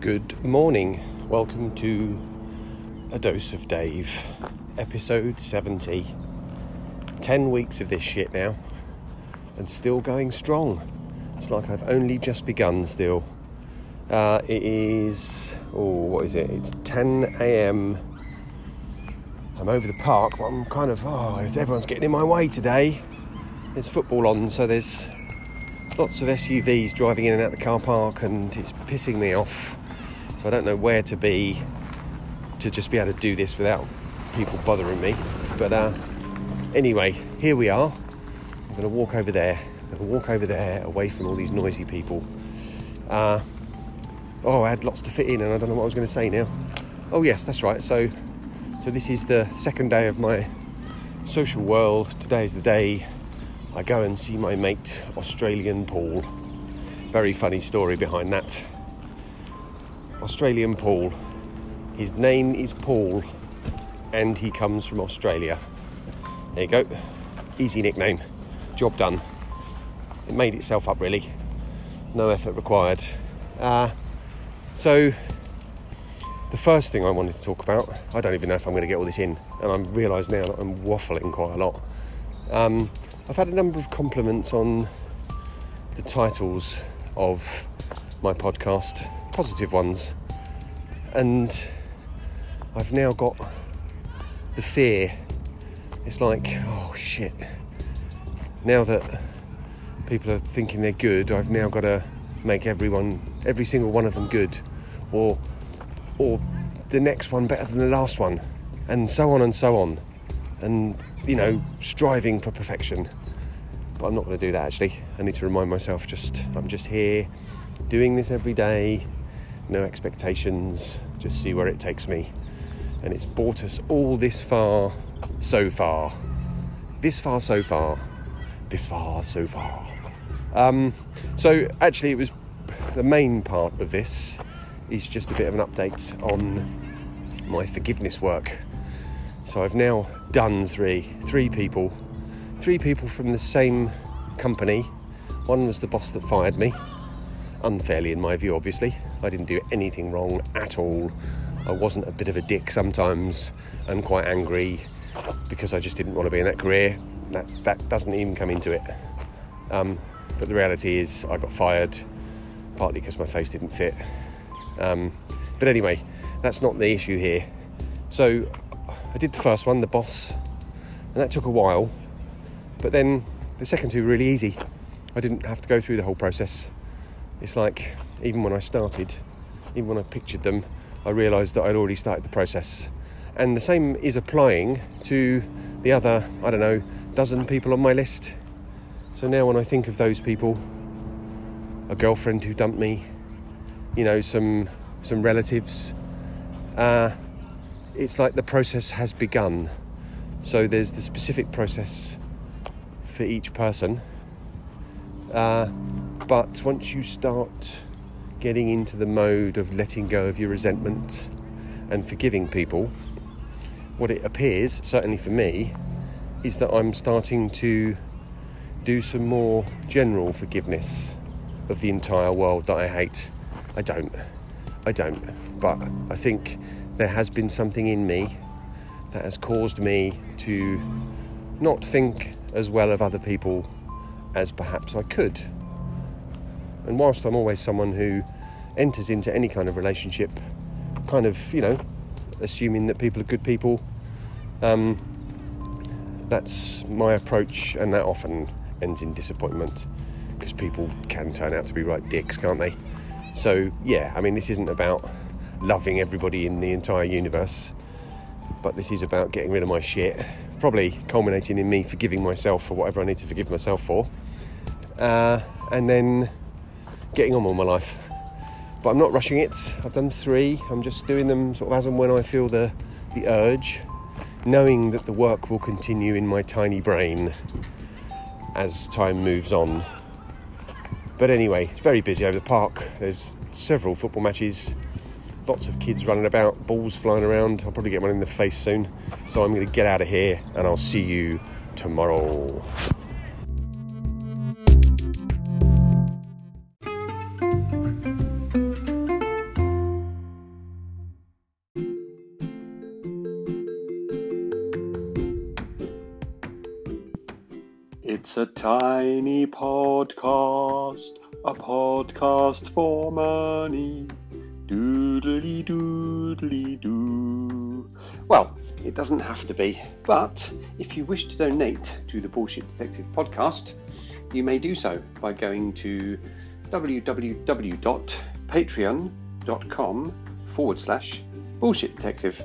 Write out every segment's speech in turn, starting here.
Good morning. Welcome to A Dose of Dave, episode 70. 10 weeks of this shit now, and still going strong. It's like I've only just begun still. Uh, it is, oh, what is it? It's 10 a.m. I'm over the park, but I'm kind of, oh, everyone's getting in my way today. There's football on, so there's lots of SUVs driving in and out the car park, and it's pissing me off. So I don't know where to be to just be able to do this without people bothering me. But uh, anyway, here we are. I'm going to walk over there. I'm going to walk over there away from all these noisy people. Uh, oh, I had lots to fit in, and I don't know what I was going to say now. Oh yes, that's right. So, so this is the second day of my social world. Today is the day I go and see my mate Australian Paul. Very funny story behind that. Australian Paul. His name is Paul and he comes from Australia. There you go. Easy nickname. Job done. It made itself up really. No effort required. Uh, so, the first thing I wanted to talk about, I don't even know if I'm going to get all this in, and I realise now that I'm waffling quite a lot. Um, I've had a number of compliments on the titles of my podcast positive ones. And I've now got the fear. It's like, oh shit. Now that people are thinking they're good, I've now got to make everyone, every single one of them good. Or, or the next one better than the last one. And so on and so on. And, you know, striving for perfection. But I'm not going to do that actually. I need to remind myself just, I'm just here doing this every day no expectations, just see where it takes me. And it's brought us all this far, so far. This far, so far. This far, so far. Um, so, actually, it was the main part of this is just a bit of an update on my forgiveness work. So, I've now done three, three people, three people from the same company. One was the boss that fired me, unfairly in my view, obviously. I didn't do anything wrong at all. I wasn't a bit of a dick sometimes and quite angry because I just didn't want to be in that career. That's, that doesn't even come into it. Um, but the reality is, I got fired partly because my face didn't fit. Um, but anyway, that's not the issue here. So I did the first one, the boss, and that took a while. But then the second two were really easy. I didn't have to go through the whole process. It's like even when I started, even when I pictured them, I realised that I'd already started the process. And the same is applying to the other, I don't know, dozen people on my list. So now when I think of those people, a girlfriend who dumped me, you know, some some relatives, uh, it's like the process has begun. So there's the specific process for each person. Uh, but once you start getting into the mode of letting go of your resentment and forgiving people, what it appears, certainly for me, is that I'm starting to do some more general forgiveness of the entire world that I hate. I don't. I don't. But I think there has been something in me that has caused me to not think as well of other people as perhaps I could. And whilst I'm always someone who enters into any kind of relationship, kind of, you know, assuming that people are good people, um, that's my approach, and that often ends in disappointment because people can turn out to be right dicks, can't they? So, yeah, I mean, this isn't about loving everybody in the entire universe, but this is about getting rid of my shit, probably culminating in me forgiving myself for whatever I need to forgive myself for, uh, and then getting on with my life. But I'm not rushing it. I've done three. I'm just doing them sort of as and when I feel the, the urge, knowing that the work will continue in my tiny brain as time moves on. But anyway, it's very busy over the park. There's several football matches, lots of kids running about, balls flying around. I'll probably get one in the face soon. So I'm going to get out of here and I'll see you tomorrow. It's a tiny podcast, a podcast for money. Doodly doodly doo. Well, it doesn't have to be, but if you wish to donate to the Bullshit Detective podcast, you may do so by going to www.patreon.com forward slash bullshit detective.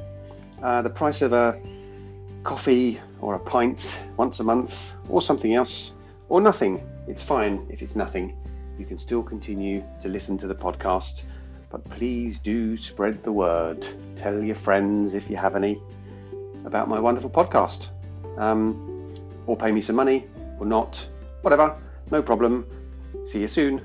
Uh, the price of a coffee or a pint once a month or something else or nothing. It's fine if it's nothing. You can still continue to listen to the podcast, but please do spread the word. Tell your friends if you have any about my wonderful podcast. Um, or pay me some money or not. Whatever. No problem. See you soon.